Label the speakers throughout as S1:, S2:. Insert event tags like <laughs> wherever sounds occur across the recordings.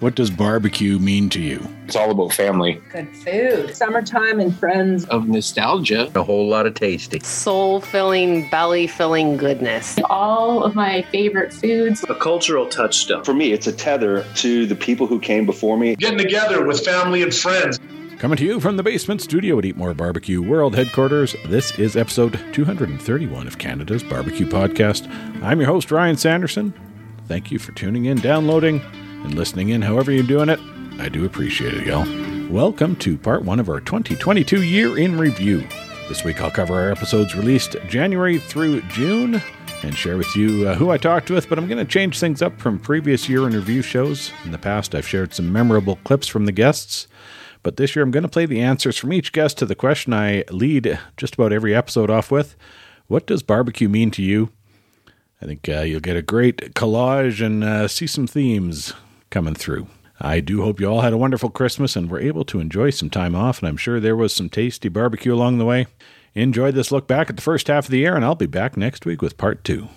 S1: What does barbecue mean to you?
S2: It's all about family.
S3: Good food. Summertime and friends.
S4: Of nostalgia.
S5: A whole lot of tasty.
S6: Soul filling, belly filling goodness.
S7: All of my favorite foods.
S8: A cultural touchstone.
S9: For me, it's a tether to the people who came before me.
S10: Getting together with family and friends.
S1: Coming to you from the basement studio at Eat More Barbecue World Headquarters, this is episode 231 of Canada's Barbecue Podcast. I'm your host, Ryan Sanderson. Thank you for tuning in, downloading, and listening in however you're doing it. I do appreciate it, y'all. Welcome to part one of our 2022 year in review. This week I'll cover our episodes released January through June and share with you uh, who I talked with, but I'm going to change things up from previous year in review shows. In the past, I've shared some memorable clips from the guests, but this year I'm going to play the answers from each guest to the question I lead just about every episode off with What does barbecue mean to you? I think uh, you'll get a great collage and uh, see some themes coming through. I do hope you all had a wonderful Christmas and were able to enjoy some time off, and I'm sure there was some tasty barbecue along the way. Enjoyed this look back at the first half of the year, and I'll be back next week with part two.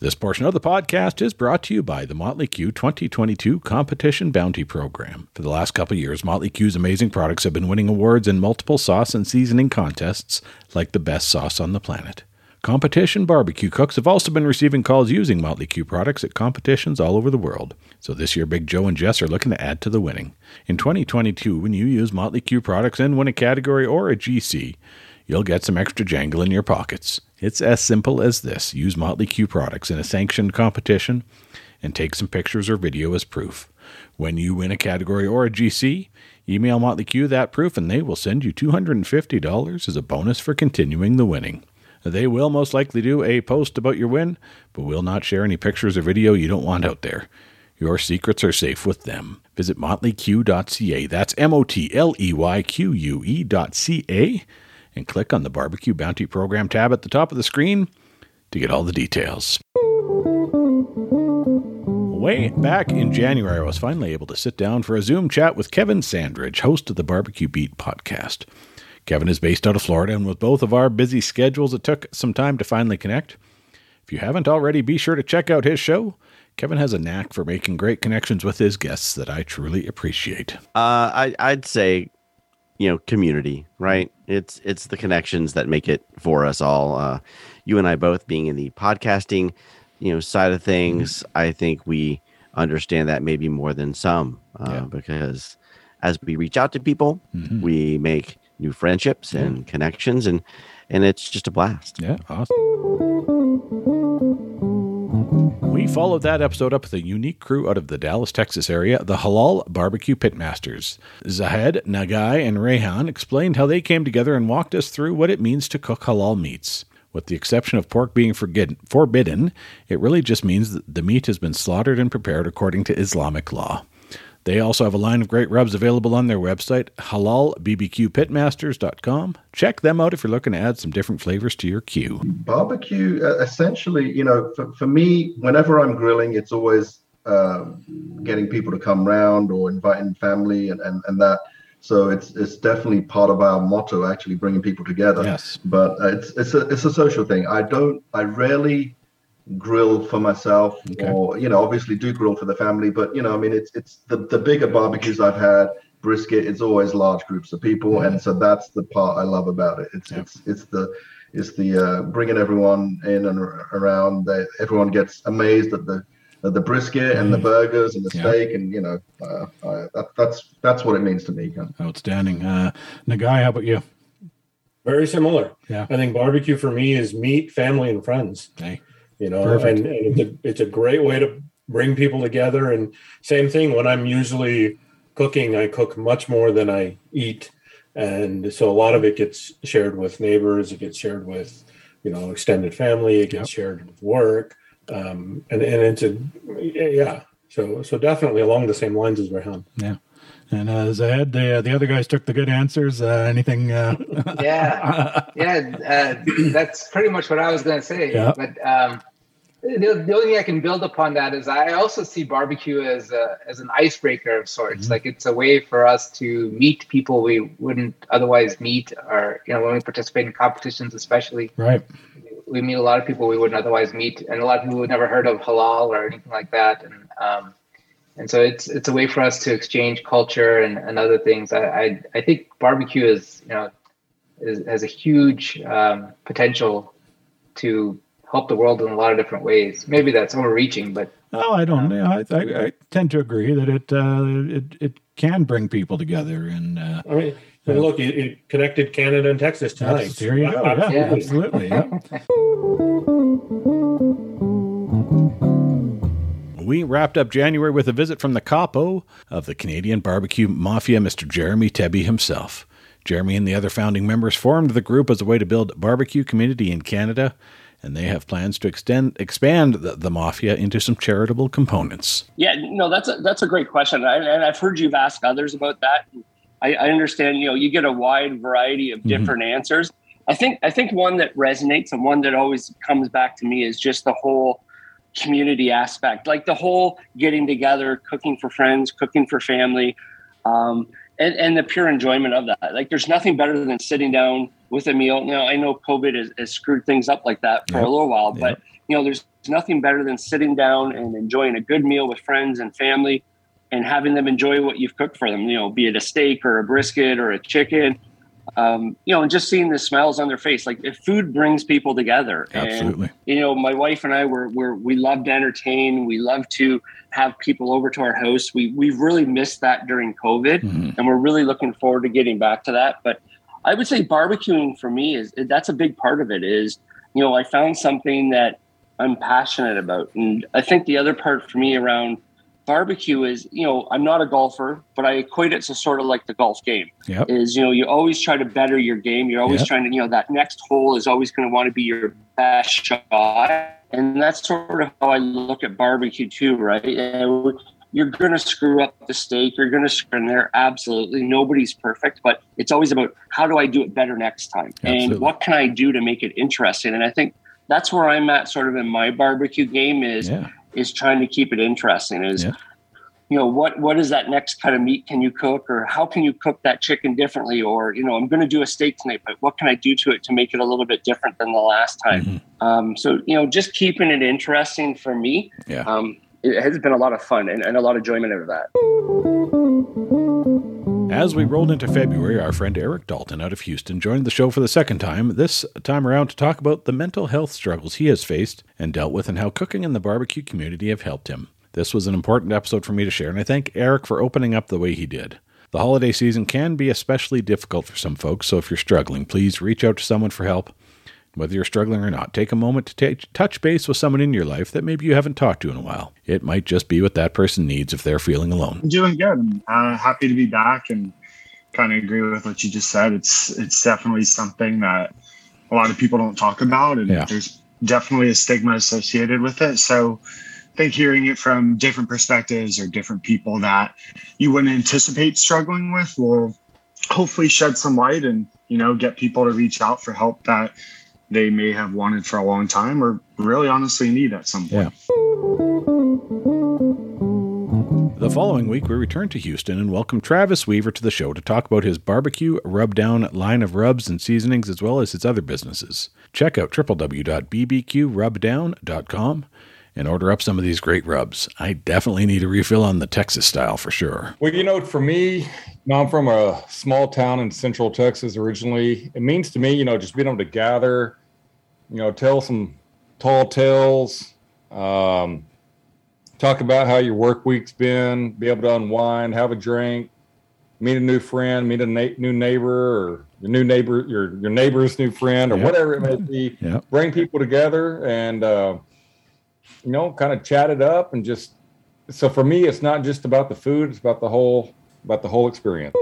S1: This portion of the podcast is brought to you by the Motley Que 2022 Competition Bounty Program. For the last couple years, Motley Que's amazing products have been winning awards in multiple sauce and seasoning contests, like the best sauce on the planet. Competition barbecue cooks have also been receiving calls using Motley Que products at competitions all over the world. So this year, Big Joe and Jess are looking to add to the winning. In 2022, when you use Motley Que products and win a category or a GC, you'll get some extra jangle in your pockets. It's as simple as this use Motley Que products in a sanctioned competition and take some pictures or video as proof. When you win a category or a GC, email Motley Que that proof and they will send you $250 as a bonus for continuing the winning. They will most likely do a post about your win, but will not share any pictures or video you don't want out there. Your secrets are safe with them. Visit motleyque.ca. That's M O T L E Y Q U E.ca and click on the Barbecue Bounty Program tab at the top of the screen to get all the details. Way back in January, I was finally able to sit down for a Zoom chat with Kevin Sandridge, host of the Barbecue Beat podcast. Kevin is based out of Florida, and with both of our busy schedules, it took some time to finally connect. If you haven't already, be sure to check out his show. Kevin has a knack for making great connections with his guests that I truly appreciate.
S5: Uh, I, I'd say, you know, community, right? It's it's the connections that make it for us all. Uh, you and I both being in the podcasting, you know, side of things. I think we understand that maybe more than some uh, yeah. because as we reach out to people, mm-hmm. we make new friendships and yeah. connections and and it's just a blast.
S1: Yeah, awesome. We followed that episode up with a unique crew out of the Dallas, Texas area, the Halal Barbecue Pitmasters. Zahed, Nagai, and Rehan explained how they came together and walked us through what it means to cook halal meats. With the exception of pork being forbidden, it really just means that the meat has been slaughtered and prepared according to Islamic law. They also have a line of great rubs available on their website, halalbbqpitmasters.com. Check them out if you're looking to add some different flavors to your queue.
S11: Barbecue, uh, essentially, you know, for, for me, whenever I'm grilling, it's always uh, getting people to come round or inviting family and, and, and that. So it's it's definitely part of our motto, actually bringing people together.
S1: Yes.
S11: But uh, it's it's a it's a social thing. I don't I rarely grill for myself okay. or you know obviously do grill for the family but you know i mean it's it's the, the bigger barbecues i've had brisket it's always large groups of people mm-hmm. and so that's the part i love about it it's yeah. it's it's the it's the uh, bringing everyone in and around that everyone gets amazed at the at the brisket and the mm-hmm. burgers and the yeah. steak and you know uh, uh, that, that's that's what it means to me
S1: outstanding uh nagai how about you
S12: very similar
S1: yeah
S12: i think barbecue for me is meat family and friends
S1: hey
S12: you know and, and, it's, a, it's a great way to bring people together and same thing when i'm usually cooking i cook much more than i eat and so a lot of it gets shared with neighbors it gets shared with you know extended family it gets yep. shared with work um, and and it's a yeah so so definitely along the same lines as Rehan.
S1: Yeah. And uh, Zahed, the uh, the other guys took the good answers. Uh, anything? Uh...
S13: yeah, <laughs> yeah, uh, that's pretty much what I was going to say. Yeah. But um, the, the, only thing I can build upon that is I also see barbecue as a, as an icebreaker of sorts. Mm-hmm. Like it's a way for us to meet people we wouldn't otherwise meet, or you know, when we participate in competitions, especially.
S1: Right.
S13: We meet a lot of people we wouldn't otherwise meet, and a lot of people who never heard of halal or anything like that. And um, and so it's it's a way for us to exchange culture and, and other things. I, I, I think barbecue is you know is, has a huge um, potential to help the world in a lot of different ways. Maybe that's overreaching, but
S1: oh, I don't. Um, I, I, I tend to agree that it uh, it it can bring people together. And uh,
S12: I mean, uh, look, it, it, connected Canada and Texas tonight.
S1: There you go. Yeah, yeah. absolutely. <laughs> Yeah. we wrapped up January with a visit from the capo of the Canadian barbecue mafia, Mr. Jeremy Tebby himself. Jeremy and the other founding members formed the group as a way to build barbecue community in Canada, and they have plans to extend expand the, the mafia into some charitable components.
S2: Yeah, no, that's a, that's a great question, I, and I've heard you've asked others about that. I, I, understand, you know, you get a wide variety of mm-hmm. different mm-hmm. answers. I think I think one that resonates and one that always comes back to me is just the whole community aspect, like the whole getting together, cooking for friends, cooking for family, um, and, and the pure enjoyment of that. Like there's nothing better than sitting down with a meal. Now I know COVID has, has screwed things up like that for yep. a little while, yep. but you know, there's nothing better than sitting down and enjoying a good meal with friends and family and having them enjoy what you've cooked for them, you know, be it a steak or a brisket or a chicken um, you know, and just seeing the smiles on their face. Like if food brings people together.
S1: Absolutely.
S2: And, you know, my wife and I were, were we love to entertain. We love to have people over to our house. We we've really missed that during COVID, mm-hmm. and we're really looking forward to getting back to that. But I would say barbecuing for me is that's a big part of it. Is you know I found something that I'm passionate about, and I think the other part for me around barbecue is, you know, I'm not a golfer, but I equate it to sort of like the golf game.
S1: Yep.
S2: Is, you know, you always try to better your game. You're always yep. trying to, you know, that next hole is always going to want to be your best shot. And that's sort of how I look at barbecue too, right? And you're going to screw up the steak. You're going to screw in there. Absolutely. Nobody's perfect, but it's always about how do I do it better next time? Absolutely. And what can I do to make it interesting? And I think that's where I'm at sort of in my barbecue game is yeah is trying to keep it interesting. Is yeah. you know what what is that next kind of meat can you cook, or how can you cook that chicken differently, or you know I'm going to do a steak tonight, but what can I do to it to make it a little bit different than the last time? Mm-hmm. Um, so you know just keeping it interesting for me.
S1: Yeah.
S2: Um, it has been a lot of fun and, and a lot of enjoyment out of that.
S1: As we rolled into February, our friend Eric Dalton out of Houston joined the show for the second time, this time around to talk about the mental health struggles he has faced and dealt with and how cooking and the barbecue community have helped him. This was an important episode for me to share, and I thank Eric for opening up the way he did. The holiday season can be especially difficult for some folks, so if you're struggling, please reach out to someone for help. Whether you're struggling or not, take a moment to t- touch base with someone in your life that maybe you haven't talked to in a while. It might just be what that person needs if they're feeling alone.
S4: I'm doing good. I'm uh, happy to be back and kind of agree with what you just said. It's it's definitely something that a lot of people don't talk about, and yeah. there's definitely a stigma associated with it. So I think hearing it from different perspectives or different people that you wouldn't anticipate struggling with will hopefully shed some light and you know get people to reach out for help that they may have wanted for a long time or really honestly need at some point.
S1: Yeah. The following week, we return to Houston and welcome Travis Weaver to the show to talk about his barbecue rub down line of rubs and seasonings as well as his other businesses. Check out www.bbqrubdown.com and order up some of these great rubs. I definitely need a refill on the Texas style for sure.
S8: Well, you know, for me, you know, I'm from a small town in central Texas originally. It means to me, you know, just being able to gather you know, tell some tall tales, um, talk about how your work week's been, be able to unwind, have a drink, meet a new friend, meet a na- new neighbor, or your new neighbor, your your neighbor's new friend, or yep. whatever it may be.
S1: Yep.
S8: Bring people together and uh, you know, kind of chat it up and just. So for me, it's not just about the food; it's about the whole about the whole experience.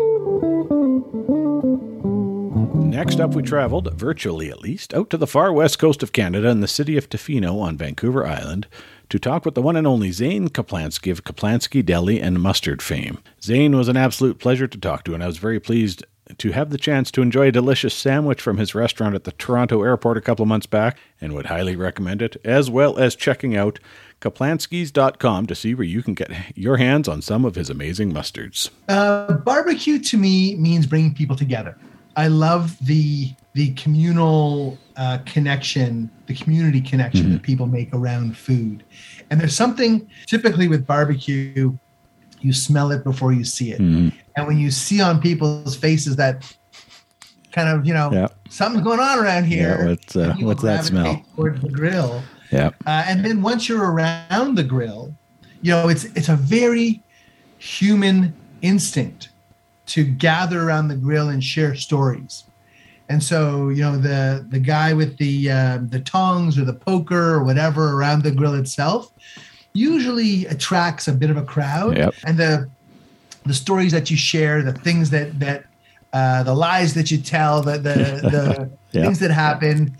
S1: Next up, we traveled, virtually at least, out to the far west coast of Canada in the city of Tofino on Vancouver Island to talk with the one and only Zane Caplansky of Caplansky Deli and Mustard fame. Zane was an absolute pleasure to talk to, and I was very pleased to have the chance to enjoy a delicious sandwich from his restaurant at the Toronto airport a couple months back and would highly recommend it, as well as checking out caplanskys.com to see where you can get your hands on some of his amazing mustards.
S14: Uh, barbecue to me means bringing people together. I love the the communal uh, connection, the community connection mm-hmm. that people make around food. And there's something typically with barbecue you smell it before you see it.
S1: Mhm.
S14: And when you see on people's faces that kind of, you know,
S1: Yeah.
S14: something's going on around here.
S1: Yeah, what's, uh, what's that smell?
S14: Towards the grill.
S1: Yeah.
S14: Uh, and then once you're around the grill, you know, it's it's a very human instinct to gather around the grill and share stories. And so, you know, the the guy with the uh, the tongs or the poker or whatever around the grill itself usually attracts a bit of a crowd.
S1: Yep.
S14: And the the stories that you share, the things that that uh, the lies that you tell, the the, <laughs> the
S1: Yeah.
S14: things that happen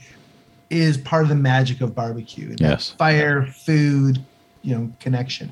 S14: is part of the magic of barbecue.
S1: Yes.
S14: Fire, food, you know, connection.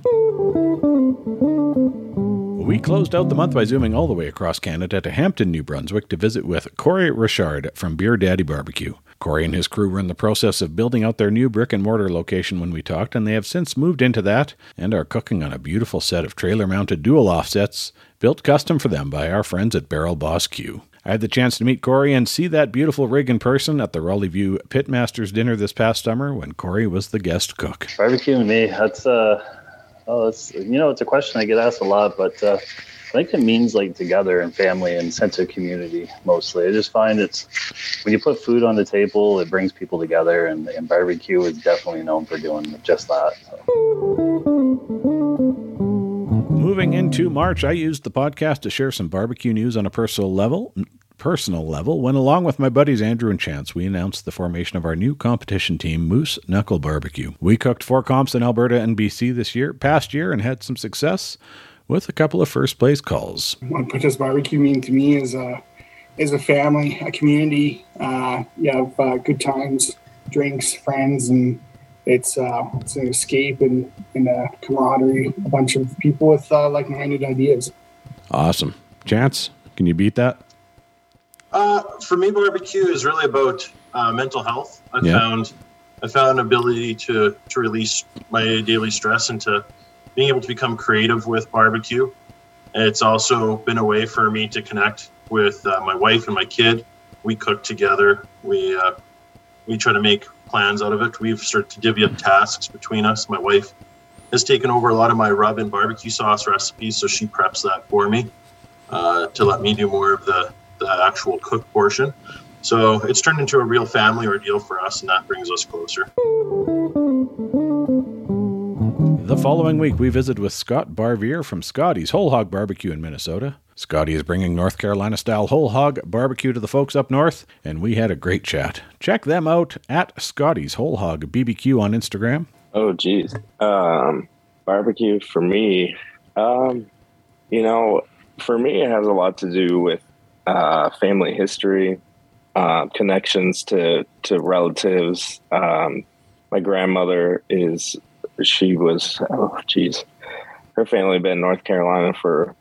S1: We closed out the month by zooming all the way across Canada to Hampton, New Brunswick to visit with Corey Richard from Beer Daddy Barbecue. Corey and his crew were in the process of building out their new brick and mortar location when we talked, and they have since moved into that and are cooking on a beautiful set of trailer mounted dual offsets built custom for them by our friends at Barrel Boss Q. I had the chance to meet Corey and see that beautiful rig in person at the Raleigh View Pitmasters dinner this past summer when Corey was the guest cook.
S15: Barbecue and me, that's uh oh it's you know, it's a question I get asked a lot, but uh I think it means like together and family and sense of community mostly. I just find it's when you put food on the table, it brings people together and, and barbecue is definitely known for doing just that.
S1: Moving into March, I used the podcast to share some barbecue news on a personal level. Personal level, when along with my buddies Andrew and Chance, we announced the formation of our new competition team, Moose Knuckle Barbecue. We cooked four comps in Alberta and BC this year, past year, and had some success with a couple of first place calls.
S16: what Prentice Barbecue mean to me is a is a family, a community. Uh, you have uh, good times, drinks, friends, and it's uh, it's an escape and, and a camaraderie. A bunch of people with uh, like minded ideas.
S1: Awesome. Chance, can you beat that?
S10: Uh, for me, barbecue is really about uh, mental health. I
S1: Yeah.
S10: found I found an ability to to release my daily stress and to being able to become creative with barbecue. It's also been a way for me to connect with uh, my wife and my kid. We cook together. We uh, we try to make plans out of it. We've started to divvy up tasks between us. My wife has taken over a lot of my rub and barbecue sauce recipes, so she preps that for me uh, to let me do more of the, the actual cook portion. So it's turned into a real family ordeal for us, and that brings us closer.
S1: The following week, we visited with Scott Barvier from Scotty's Whole Hog Barbecue in Minnesota. Scotty is bringing North Carolina style whole hog barbecue to the folks up north, and we had a great chat. Check them out at Scotty's Whole Hog BBQ on Instagram.
S17: Oh, geez. Um, barbecue for me, um, you know, for me, it has a lot to do with uh, family history, uh, connections to to relatives. Um, my grandmother is she was oh, geez, her family had been in North Carolina for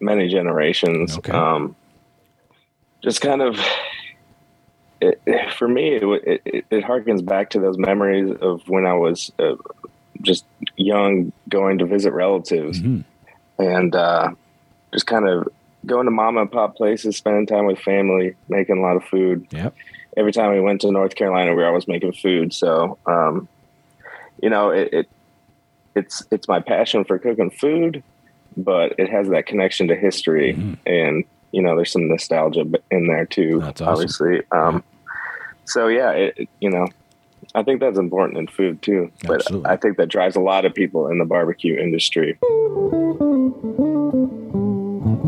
S17: many generations. Um, just kind of it, it- for me, it, it, it, harkens back to those memories of when I was uh, just young, going to visit relatives, and uh, just kind of going to mom and pop places, spending time with family, making a lot of food.
S1: Yep.
S17: Every time we went to North Carolina, we were always making food. So, um, you know, it, it it's it's my passion for cooking food, but it has that connection to history, and you know, there's some nostalgia in there too.
S1: awesome.
S17: Obviously, um, so yeah, it, it- you know, I think that's important in food too. But I think that drives a lot of people in the barbecue industry.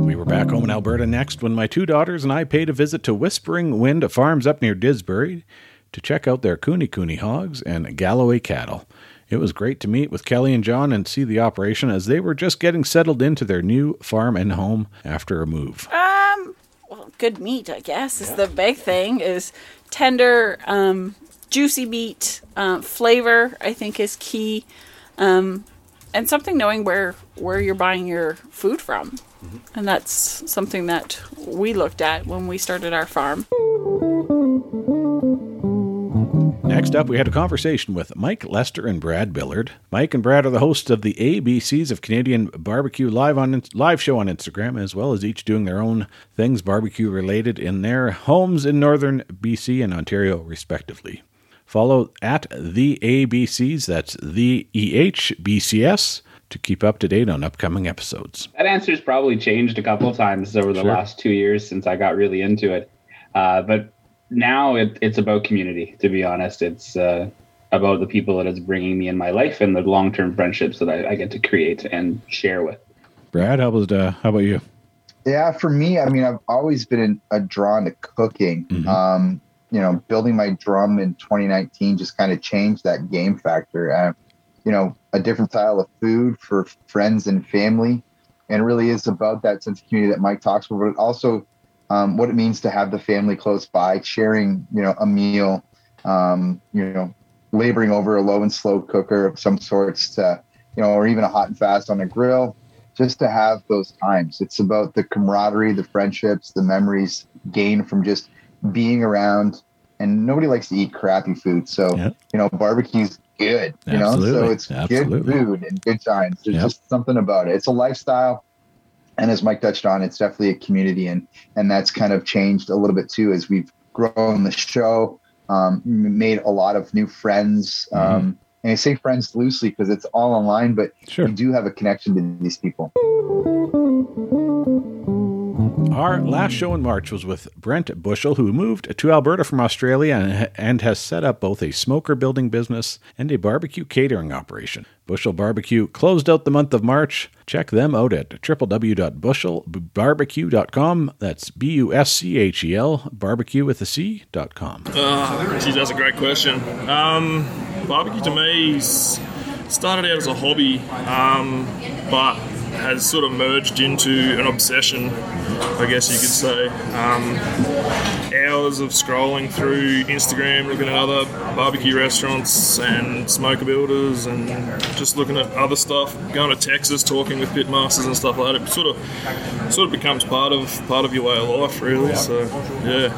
S1: We were back home in Alberta next when my two daughters and I paid a visit to Whispering Wind Farms up near Didsbury to check out their Kunekune hogs and Galloway cattle. It was great to meet with Kelly and John and see the operation as they were just getting settled into their new farm and home after a move.
S18: Um, well, good meat, I guess, is the big thing. Is tender, um, juicy meat, uh, flavor. I think is key, um, and something knowing where where you're buying your food from, and that's something that we looked at when we started our farm.
S1: Next up, we had a conversation with Mike Lester and Brad Billard. Mike and Brad are the hosts of the ABCs of Canadian Barbecue live on live show on Instagram, as well as each doing their own things barbecue related in their homes in northern BC and Ontario, respectively. Follow at the ABCs. That's the EHBCS. To keep up to date on upcoming episodes.
S19: That answer's probably changed a couple of times over the
S1: Sure.
S19: last two years since I got really into it. Uh, but now it, it's about community, to be honest. It's uh, about the people that it's bringing me in my life and the long term friendships that I, I get to create and share with.
S1: Brad, how about uh, how about you?
S20: Yeah, for me, I mean, I've always been in, a drawn to cooking. Um, you know, building my drum in 2019 just kind of changed that game factor. Uh, you know, a different style of food for friends and family, and it really is about that sense of community that Mike talks about, but also um, what it means to have the family close by, sharing, you know, a meal, um, you know, laboring over a low and slow cooker of some sorts to, you know, or even a hot and fast on a grill just to have those times. It's about the camaraderie, the friendships, the memories gained from just being around. And nobody likes to eat crappy food. So, you know, barbecue's good, you know, so it's
S1: Absolutely.
S20: good food and good times. There's
S1: Yep.
S20: just something about it. It's a lifestyle. And as Mike touched on, it's definitely a community. And, and that's kind of changed a little bit too as we've grown the show, um, made a lot of new friends. Um, and I say friends loosely because it's all online, but sure. you do have a connection to these people.
S1: Our last show in March was with Brent Buschel, who moved to Alberta from Australia and, has set up both a smoker building business and a barbecue catering operation. Buschel Barbecue closed out the month of March. Check them out at www.buschelbarbecue.com. That's B U S C H E L, barbecue with a C dot com.
S21: Uh, that's a great question. Um, barbecue to me started out as a hobby, um, but has sort of merged into an obsession, I guess you could say. Um, hours of scrolling through Instagram, looking at other barbecue restaurants and smoker builders, and just looking at other stuff. Going to Texas, talking with pitmasters and stuff like that. It sort of, sort of becomes part of part of your way of life, really. So, yeah.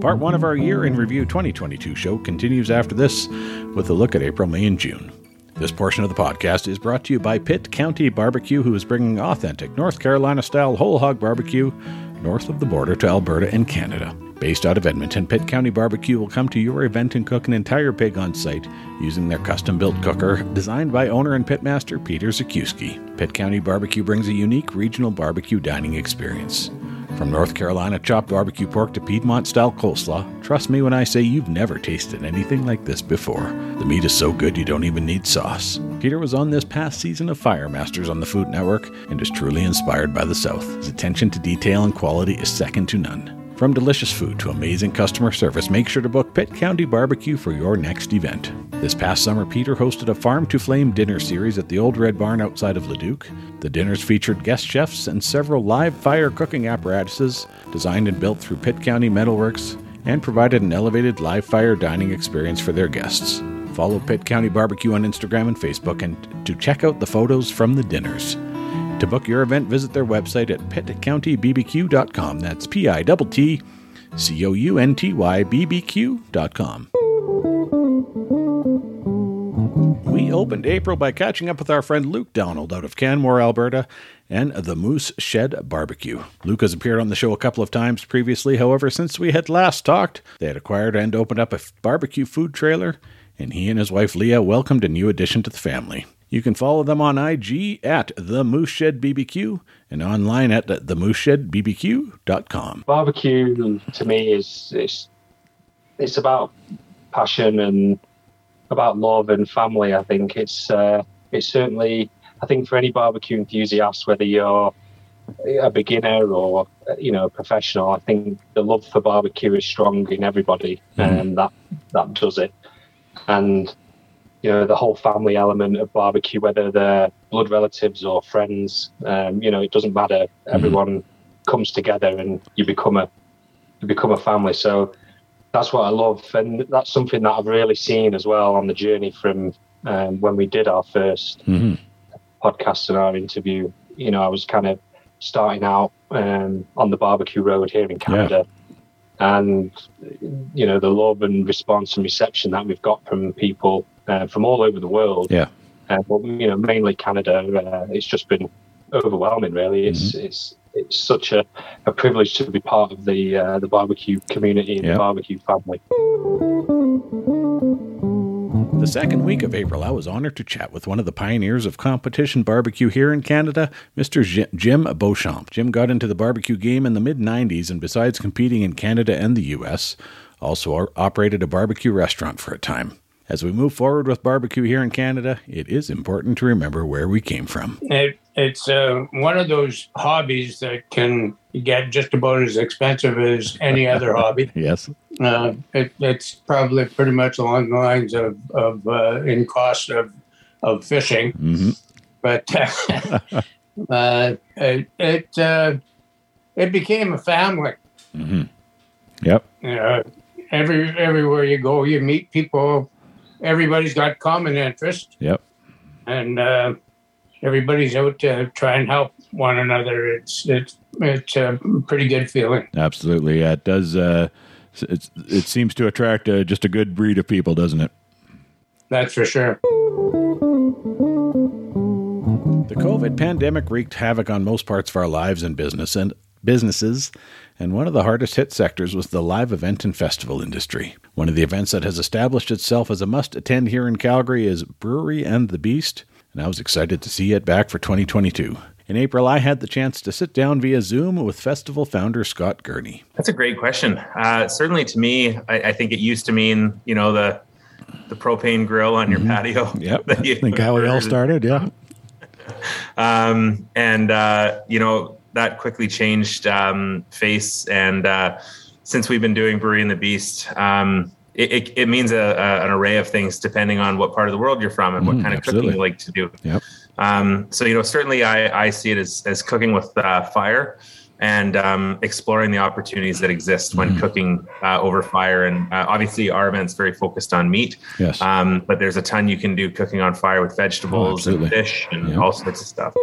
S1: Part one of our Year in Review 2022 show continues after this with a look at April, May, and June. This portion of the podcast is brought to you by Pitt County Barbecue, who is bringing authentic North Carolina style whole hog barbecue north of the border to Alberta and Canada. Based out of Edmonton, Pitt County Barbecue will come to your event and cook an entire pig on site using their custom built cooker designed by owner and pitmaster Peter Zakuski. Pitt County Barbecue brings a unique regional barbecue dining experience. From North Carolina chopped barbecue pork to Piedmont style coleslaw, trust me when I say you've never tasted anything like this before. The meat is so good you don't even need sauce. Peter was on this past season of Fire Masters on the Food Network and is truly inspired by the South. His attention to detail and quality is second to none. From delicious food to amazing customer service, make sure to book Pitt County Barbecue for your next event. This past summer, Peter hosted a Farm to Flame dinner series at the Old Red Barn outside of Leduc. The dinners featured guest chefs and several live fire cooking apparatuses designed and built through Pitt County Metalworks and provided an elevated live fire dining experience for their guests. Follow Pitt County Barbecue on Instagram and Facebook and to check out the photos from the dinners. To book your event, visit their website at pittcountybbq.com. That's P I T T C O U N T Y B B Q.com. We opened April by catching up with our friend Luke Donald out of Canmore, Alberta, and the Moose Shed Barbecue. Luke has appeared on the show a couple of times previously. However, since we had last talked, they had acquired and opened up a barbecue food trailer, and he and his wife Leah welcomed a new addition to the family. You can follow them on IG at the Moose Shed BBQ and online at themooseshedbbq.com.
S22: barbecue to me is it's it's about passion and about love and family. I think it's uh, it's certainly I think for any barbecue enthusiast, whether you're a beginner or you know a professional, I think the love for barbecue is strong in everybody,
S1: Mhm.
S22: and that that does it. And you know the whole family element of barbecue, whether they're blood relatives or friends, um, you know it doesn't matter. Everyone comes together and you become a you become a family. So that's what I love, and that's something that I've really seen as well on the journey from um, when we did our first
S1: Mm-hmm.
S22: podcast and our interview. You know, I was kind of starting out um, on the barbecue road here in Canada, and you know the love and response and reception that we've got from people uh, from all over the world.
S1: Yeah.
S22: Uh, but you know, mainly Canada. Uh, it's just been overwhelming. Really, it's it's it's such a, a privilege to be part of the uh, the barbecue community and
S1: Yeah.
S22: the barbecue family.
S1: The second week of April, I was honored to chat with one of the pioneers of competition barbecue here in Canada, Mr. Jim Beauchamp. Jim got into the barbecue game in the mid 90s and, besides competing in Canada and the US, also operated a barbecue restaurant for a time. As we move forward with barbecue here in Canada, it is important to remember where we came from.
S23: It, it's uh, one of those hobbies that can get just about as expensive as any other hobby. <laughs>
S1: Yes.
S23: Uh, it, it's probably pretty much along the lines of, of uh, in cost of, of fishing.
S1: Mm-hmm.
S23: But <laughs> uh, it, it, uh, it became a family.
S1: Mm-hmm. Yep.
S23: You every, everywhere you go, you meet people everybody's got common interest.
S1: Yep.
S23: And uh, everybody's out to try and help one another. It's it's it's a pretty good feeling.
S1: Absolutely, yeah. It does. Uh, it it seems to attract uh, just a good breed of people, doesn't it?
S23: That's for sure.
S1: The COVID pandemic wreaked havoc on most parts of our lives and business and businesses, and one of the hardest hit sectors was the live event and festival industry. One of the events that has established itself as a must attend here in Calgary is Brewery and the Beast, and I was excited to see it back for 2022. In April, I had the chance to sit down via Zoom with festival founder Scott Gurney.
S24: That's a great question. Uh, certainly, to me, I, I, think it used to mean you know the the propane grill on your mm-hmm. patio.
S1: Yep, I think how it all <laughs> started. Yeah,
S24: um, and uh, you know that quickly changed um, face. And uh, since we've been doing Brewery and the Beast, um, it, it, it, means a, a, an array of things depending on what part of the world you're from and what mm, kind of absolutely. cooking you like to do.
S1: Yep.
S24: Um, so, you know, certainly I, I see it as, as cooking with uh, fire and um, exploring the opportunities that exist when mm. cooking uh, over fire. And uh, obviously, our event's very focused on meat.
S1: Yes.
S24: Um, but there's a ton you can do cooking on fire with vegetables oh, and fish and yep. all sorts of stuff.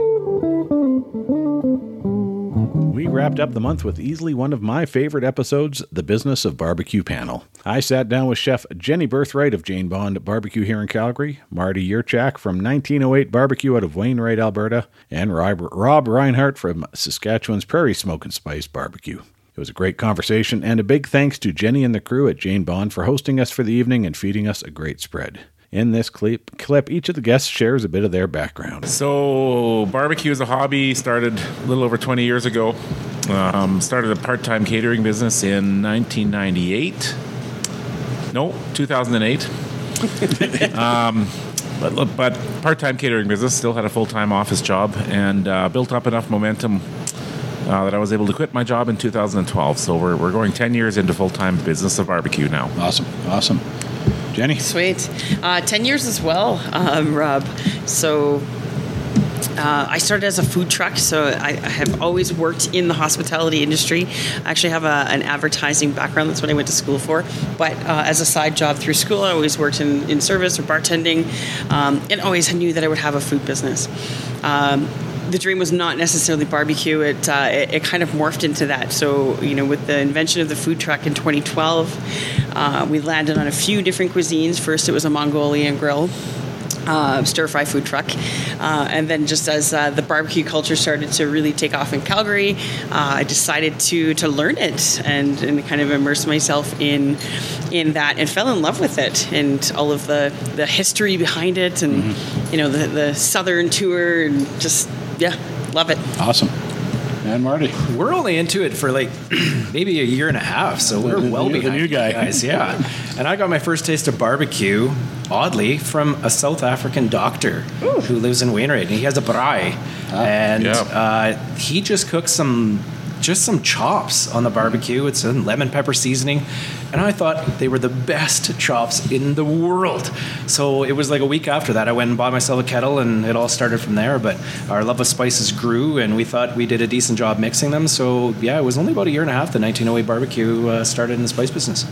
S1: Wrapped up the month with easily one of my favorite episodes, The Business of Barbecue panel. I sat down with Chef Jenny Birthright of Jane Bond Barbecue here in Calgary, Marty Yurchak from 1908 Barbecue out of Wainwright, Alberta, and Rob, Rob Reinhart from Saskatchewan's Prairie Smoke and Spice Barbecue. It was a great conversation, and a big thanks to Jenny and the crew at Jane Bond for hosting us for the evening and feeding us a great spread. In this clip, clip, each of the guests shares a bit of their background.
S25: So, barbecue is a hobby started a little over 20 years ago. Um, started a part time catering business in 1998. No, 2008. <laughs> um, but, but part time catering business, still had a full time office job, and uh, built up enough momentum uh, that I was able to quit my job in 2012. So we're, we're going 10 years into full time business of barbecue now.
S1: Awesome. Awesome. Jenny?
S26: Sweet. Uh, 10 years as well, um, Rob. So uh, I started as a food truck, so I, I, have always worked in the hospitality industry. I actually have a, an advertising background. That's what I went to school for. But uh, as a side job through school, I always worked in, in service or bartending um, and always knew that I would have a food business. Um, the dream was not necessarily barbecue. It, uh, it, it kind of morphed into that. So you know, with the invention of the food truck in 2012, uh, we landed on a few different cuisines. First, it was a Mongolian grill. Uh, stir fry food truck. Uh, and then, just as uh, the barbecue culture started to really take off in Calgary, uh, I decided to to learn it and, and kind of immerse myself in in that and fell in love with it and all of the the history behind it and mm-hmm. you know the the southern tour and just yeah, love it.
S1: Awesome. And Marty,
S27: we're only into it for like <clears throat> maybe a year and a half, so we're
S1: the,
S27: well
S1: the,
S27: behind
S1: the new guy.
S27: guys. Yeah, and I got my first taste of barbecue, oddly, from a South African doctor Ooh. who lives in Wainwright. And he has a braai, ah, and yeah. uh, he just cooks some just some chops on the barbecue. It's a lemon pepper seasoning. And I thought they were the best chops in the world. So it was like a week after that, I went and bought myself a kettle and it all started from there. But our love of spices grew and we thought we did a decent job mixing them. So yeah, it was only about a year and a half the 1908 barbecue uh, started in the spice business.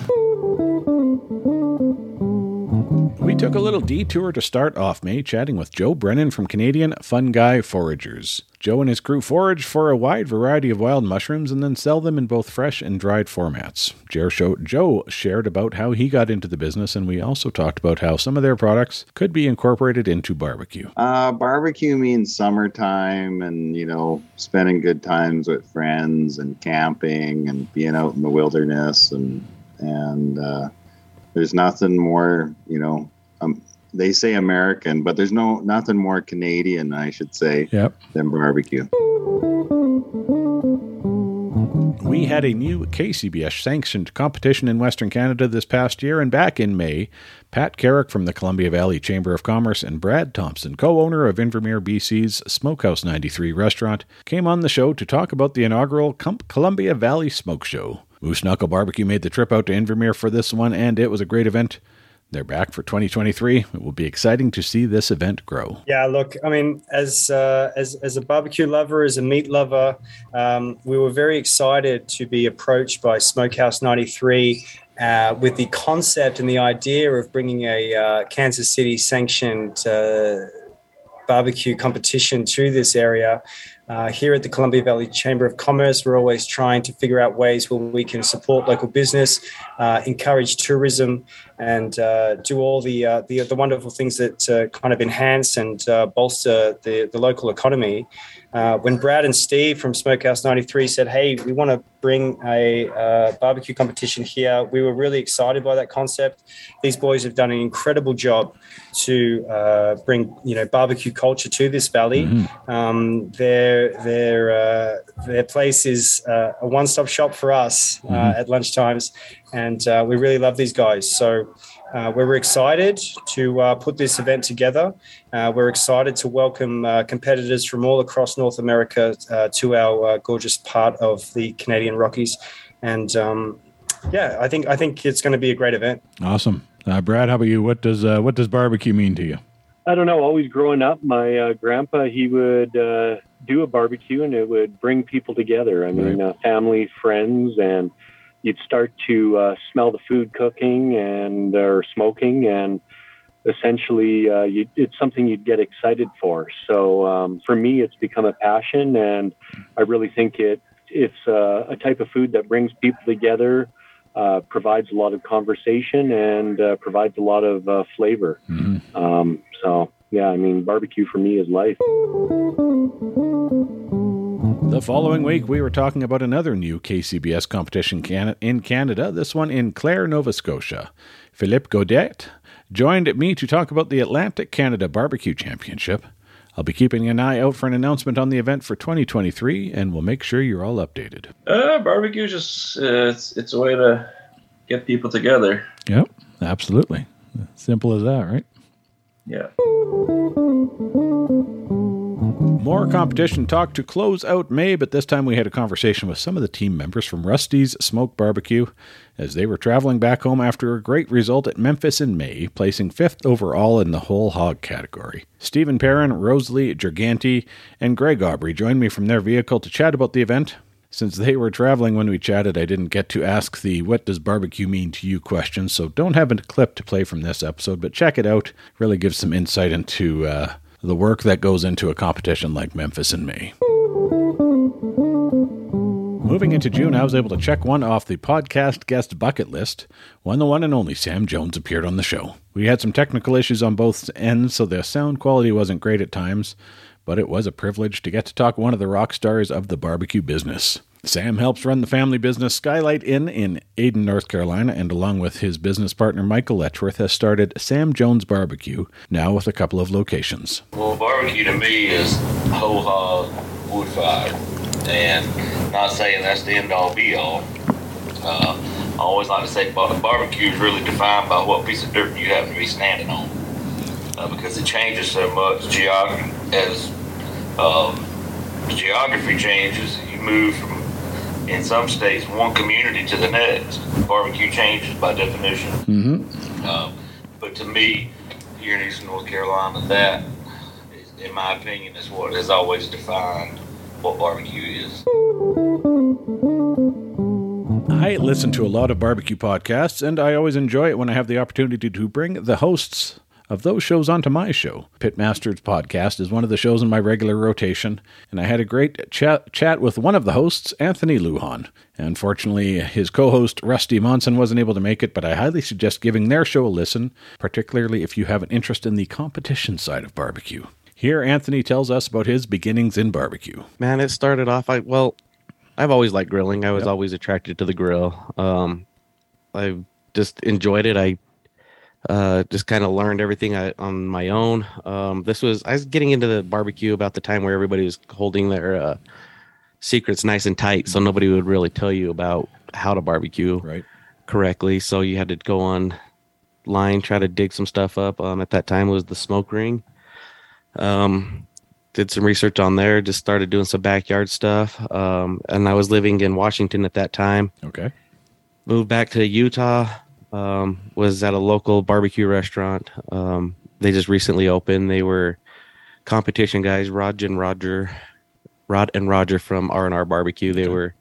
S1: Took a little detour to start off May chatting with Joe Brennan from Canadian Fun Guy Foragers. Joe and his crew forage for a wide variety of wild mushrooms and then sell them in both fresh and dried formats. Joe shared about how he got into the business, and we also talked about how some of their products could be incorporated into barbecue.
S28: Uh, barbecue means summertime and, you know, spending good times with friends and camping and being out in the wilderness. And, and uh, there's nothing more, you know, um, they say American, but there's no nothing more Canadian, I should say,
S1: yep.
S28: than barbecue.
S1: We had a new KCBS sanctioned competition in Western Canada this past year, and back in May, Pat Carrick from the Columbia Valley Chamber of Commerce and Brad Thompson, co owner of Invermere BC's Smokehouse 93 restaurant, came on the show to talk about the inaugural Columbia Valley Smoke Show. Moose Knuckle Barbecue made the trip out to Invermere for this one, and it was a great event. They're back for 2023. It will be exciting to see this event grow.
S29: Yeah, look, I mean, as uh, as, as a barbecue lover, as a meat lover, um, we were very excited to be approached by Smokehouse 93 uh, with the concept and the idea of bringing a uh, Kansas City sanctioned uh, barbecue competition to this area. Uh, here at the Columbia Valley Chamber of Commerce, we're always trying to figure out ways where we can support local business, uh, encourage tourism, and uh, do all the, uh, the, the wonderful things that uh, kind of enhance and uh, bolster the the local economy. when Brad and Steve from Smokehouse 93 said, "Hey, we want to bring a barbecue competition here," we were really excited by that concept. These boys have done an incredible job to uh, bring you know barbecue culture to this valley. Mm-hmm. Um, their their uh, their place is uh, a one stop shop for us uh, mm-hmm. at lunchtimes, and uh, we really love these guys. So. Uh, we're excited to put this event together. we're excited to welcome competitors from all across North America to our gorgeous part of the Canadian Rockies, and um, yeah, I think I think it's going to be a great event.
S1: Awesome. Uh, Brad, how about you? What does uh, what does barbecue mean to you?
S30: I don't know. Always growing up, my uh, grandpa he would uh, do a barbecue, and it would bring people together. I mean, right. Uh, family, friends, and you'd start to uh, smell the food cooking and or smoking, and essentially, you, it's something you'd get excited for. So um, for me, it's become a passion, and I really think it it's a type of food that brings people together uh, provides a lot of conversation and uh, provides a lot of uh, flavor. Mm-hmm. Um, so, yeah, I mean, barbecue for me is life.
S1: The following week, we were talking about another new KCBS competition in Canada, this one in Clare, Nova Scotia. Philippe Godet joined me to talk about the Atlantic Canada Barbecue Championship. I'll be keeping an eye out for an announcement on the event for 2023, and we'll make sure you're all updated.
S31: Uh, barbecue just uh, it's it's a way to get people together.
S1: Yep, absolutely. Simple as that, right?
S31: Yeah.
S1: More competition talk to close out May, but this time we had a conversation with some of the team members from Rusty's Smoke Barbecue as they were traveling back home after a great result at Memphis in May, placing fifth overall in the whole hog category. Stephen Perrin, Rosalie Giganti, and Greg Aubrey joined me from their vehicle to chat about the event. Since they were traveling when we chatted, I didn't get to ask the what does barbecue mean to you question, so don't have a clip to play from this episode, but check it out. Really gives some insight into uh, the work that goes into a competition like Memphis and May. Moving into June, I was able to check one off the podcast guest bucket list when the one and only Sam Jones appeared on the show. We had some technical issues on both ends, so the sound quality wasn't great at times, but it was a privilege to get to talk one of the rock stars of the barbecue business. Sam helps run the family business Skylight Inn in Ayden, North Carolina, and along with his business partner Michael Letchworth, has started Sam Jones Barbecue, now with a couple of locations.
S31: Well, barbecue to me is whole hog wood fire, and not saying that's the end all be all. Uh, I always like to say barbecue is really defined by what piece of dirt you happen to be standing on, uh, because it changes so much geography as um, geography changes. You move from in some states one community to the next. Barbecue changes by definition.
S1: Mm-hmm.
S31: Um, but to me, here in Eastern North Carolina, that, is, in my opinion, is what has always defined what barbecue is.
S1: I listen to a lot of barbecue podcasts, and I always enjoy it when I have the opportunity to bring the hosts of those shows onto my show. Pitmasters podcast is one of the shows in my regular rotation, and I had a great chat, chat with one of the hosts, Anthony Lujan. Unfortunately, his co host, Rusty Monson, wasn't able to make it, but I highly suggest giving their show a listen, particularly if you have an interest in the competition side of barbecue. Here, Anthony tells us about his beginnings in barbecue.
S32: Man, it started off, I well, I've always liked grilling. I was yep. always attracted to the grill. Um, I just enjoyed it. I uh, just kind of learned everything I, on my own. Um, this was I was getting into the barbecue about the time where everybody was holding their uh, secrets nice and tight, so nobody would really tell you about how to barbecue
S1: right.
S32: correctly. So you had to go online, try to dig some stuff up. Um, at that time it was the smoke ring. Um, did some research on there. Just started doing some backyard stuff. Um, and I was living in Washington at that time.
S1: Okay.
S32: Moved back to Utah. Um, was at a local barbecue restaurant. Um, they just recently opened. They were competition guys, Rod and Roger, Rod and Roger from R and R Barbecue. They were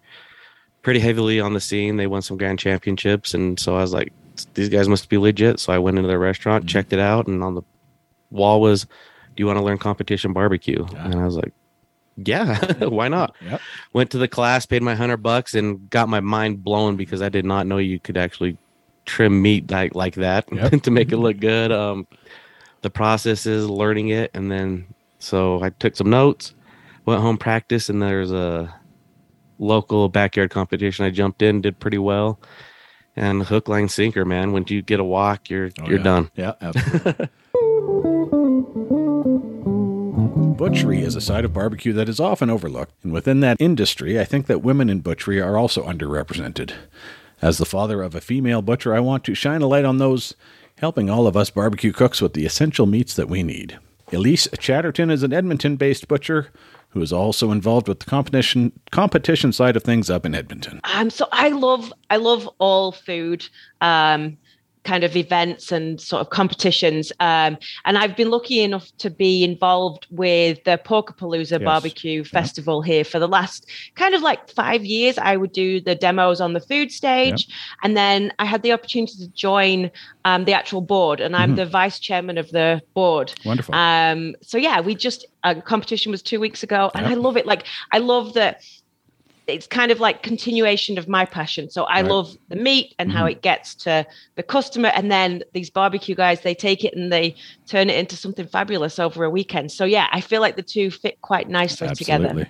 S32: pretty heavily on the scene. They won some grand championships, and so I was like, these guys must be legit. So I went into their restaurant, checked it out, and on the wall was, "Do you want to learn competition barbecue?" And I was like, "Yeah, <laughs> why not?"
S1: Yep.
S32: Went to the class, paid my hundred bucks, and got my mind blown because I did not know you could actually trim meat like like that
S1: Yep. <laughs>
S32: to make it look good. Um, the process is learning it, and then so I took some notes, went home, practiced, and there's a local backyard competition. I jumped in, did pretty well, and hook, line, sinker, man. When you get a walk, you're you're
S1: yeah.
S32: done.
S1: Yeah, absolutely. <laughs> Butchery is a side of barbecue that is often overlooked, and within that industry, I think that women in butchery are also underrepresented. As the father of a female butcher, I want to shine a light on those helping all of us barbecue cooks with the essential meats that we need. Elise Chatterton is an Edmonton based butcher who is also involved with the competition competition side of things up in Edmonton.
S33: Um, so I love I love all food um, kind of events and sort of competitions. Um, and I've been lucky enough to be involved with the Porkapalooza
S34: Yes.
S33: Barbecue Festival here for the last kind of like five years. I would do the demos on the food stage, and then I had the opportunity to join um, the actual board, and I'm
S1: Mhm.
S33: the vice chairman of the board.
S1: Wonderful.
S33: Um, so yeah, we just a competition was two weeks ago, and I love it. Like I love that it's kind of like continuation of my passion. So I
S34: Right.
S33: love the meat and how
S34: Mhm.
S33: it gets to the customer, and then these barbecue guys they take it and they turn it into something fabulous over a weekend. So yeah, I feel like the two fit quite nicely together.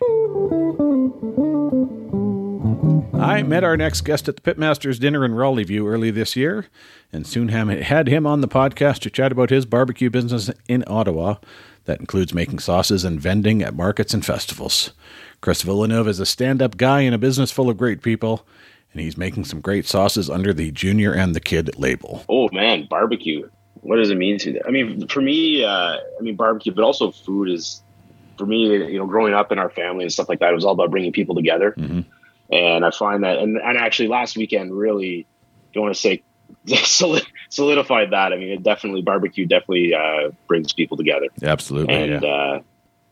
S1: I met our next guest at the Pitmasters dinner in Raleigh View early this year, and soon had him on the podcast to chat about his barbecue business in Ottawa. That includes making sauces and vending at markets and festivals. Chris Villeneuve is a stand up guy in a business full of great people, and he's making some great sauces under the Junior and the Kid label.
S35: Oh man, barbecue. What does it mean to you? I mean, for me, uh, I mean barbecue, but also food is for me. You know, growing up in our family and stuff like that, it was all about bringing people together. And I find that, and, and actually last weekend really, don't want to say <laughs> solidified that. I mean, it definitely barbecue definitely uh, brings people together,
S1: Absolutely,
S35: and
S1: yeah.
S35: uh,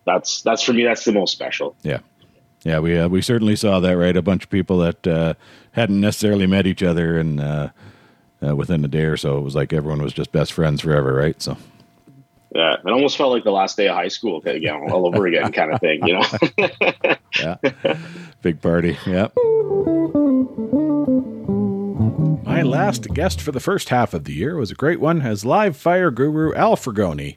S35: that's that's for me. That's the most special.
S1: Yeah. Yeah, we uh, we certainly saw that, right? A bunch of people that uh, hadn't necessarily met each other, and uh, uh, within a day or so, it was like everyone was just best friends forever, right? So,
S35: Yeah, it almost felt like the last day of high school again, all over again, kind of thing. You know. <laughs>
S1: yeah, big party. Yeah. My last guest for the first half of the year was a great one as live fire guru Al Frugoni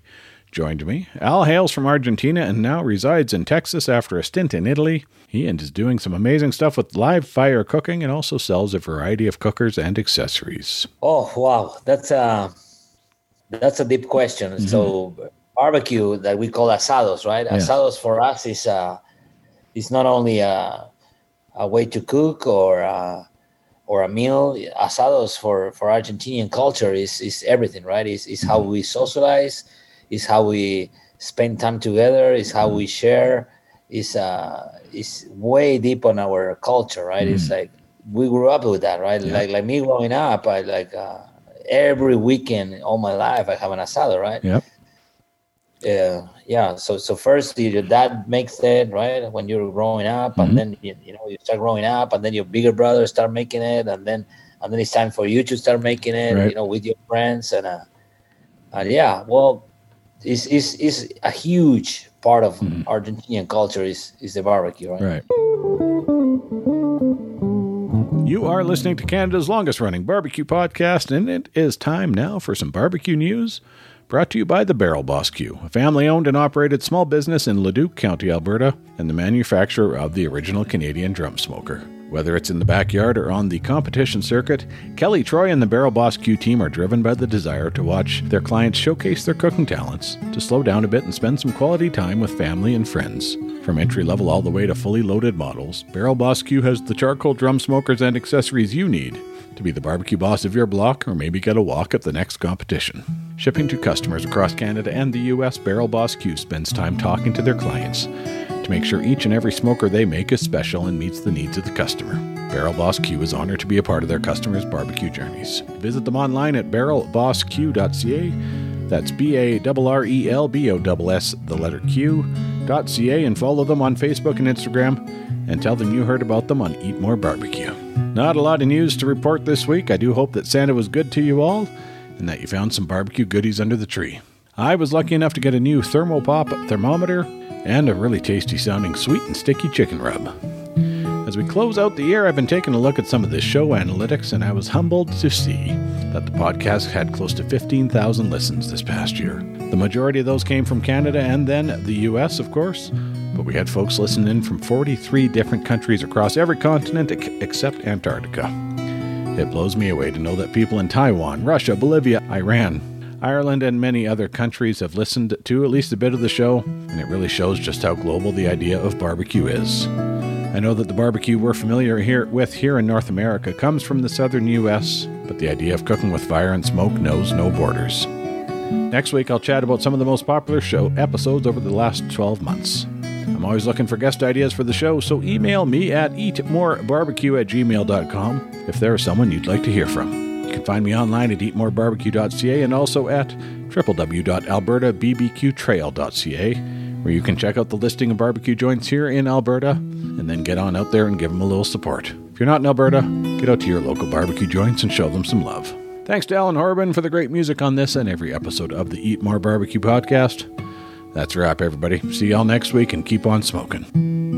S1: joined me. Al hails from Argentina and now resides in Texas after a stint in Italy. He and is doing some amazing stuff with live fire cooking and also sells a variety of cookers and accessories.
S36: Oh wow, that's a that's a deep question. So barbecue that we call asados, right?
S1: Yeah.
S36: Asados for us is uh is not only a a way to cook or uh, or a meal. Asados for for Argentinian culture is is everything, right? Is is how we socialize, is how we spend time together, is how we share. Is uh is way deep on our culture, right? It's like we grew up with that, right?
S1: Yeah.
S36: Like like me growing up, I like uh, every weekend all my life I have an asado, right?
S1: Yep.
S36: Yeah, yeah. So so first your dad makes it, right? When you're growing up, and mm-hmm. then you, you know you start growing up, and then your bigger brother start making it, and then and then it's time for you to start making it,
S1: Right.
S36: you know, with your friends, and uh, and yeah, well, it's it's, it's a huge part of mm-hmm. Argentinian culture is is the barbecue, right?
S1: Right. You are listening to Canada's longest running barbecue podcast, and it is time now for some barbecue news. Brought to you by the Barrel Boss Q, a family owned and operated small business in Leduc County, Alberta, and the manufacturer of the original Canadian drum smoker. Whether it's in the backyard or on the competition circuit, Kelly Troy and the Barrel Boss Q team are driven by the desire to watch their clients showcase their cooking talents, to slow down a bit and spend some quality time with family and friends. From entry level all the way to fully loaded models, Barrel Boss Q has the charcoal drum smokers and accessories you need to be the barbecue boss of your block or maybe get a walk at the next competition. Shipping to customers across Canada and the US, Barrel Boss Q spends time talking to their clients to make sure each and every smoker they make is special and meets the needs of the customer. Barrel Boss Q is honored to be a part of their customers' barbecue journeys. Visit them online at barrelbossq.ca. That's B A R R E L B O S the letter Q.ca, and follow them on Facebook and Instagram and tell them you heard about them on Eat More Barbecue. Not a lot of news to report this week. I do hope that Santa was good to you all and that you found some barbecue goodies under the tree. I was lucky enough to get a new Thermopop thermometer and a really tasty sounding sweet and sticky chicken rub. As we close out the year, I've been taking a look at some of the show analytics, and I was humbled to see that the podcast had close to 15,000 listens this past year. The majority of those came from Canada and then the US, of course, but we had folks listening in from 43 different countries across every continent except Antarctica. It blows me away to know that people in Taiwan, Russia, Bolivia, Iran, Ireland, and many other countries have listened to at least a bit of the show, and it really shows just how global the idea of barbecue is. I know that the barbecue we're familiar here with here in North America comes from the southern US, but the idea of cooking with fire and smoke knows no borders. Next week, I'll chat about some of the most popular show episodes over the last 12 months. I'm always looking for guest ideas for the show, so email me at eatmorebarbecue at gmail.com if there is someone you'd like to hear from. You can find me online at eatmorebarbecue.ca and also at www.albertabbqtrail.ca, where you can check out the listing of barbecue joints here in Alberta and then get on out there and give them a little support. If you're not in Alberta, get out to your local barbecue joints and show them some love. Thanks to Alan Horabin for the great music on this and every episode of the Eat More Barbecue podcast. That's a wrap, everybody. See y'all next week and keep on smoking.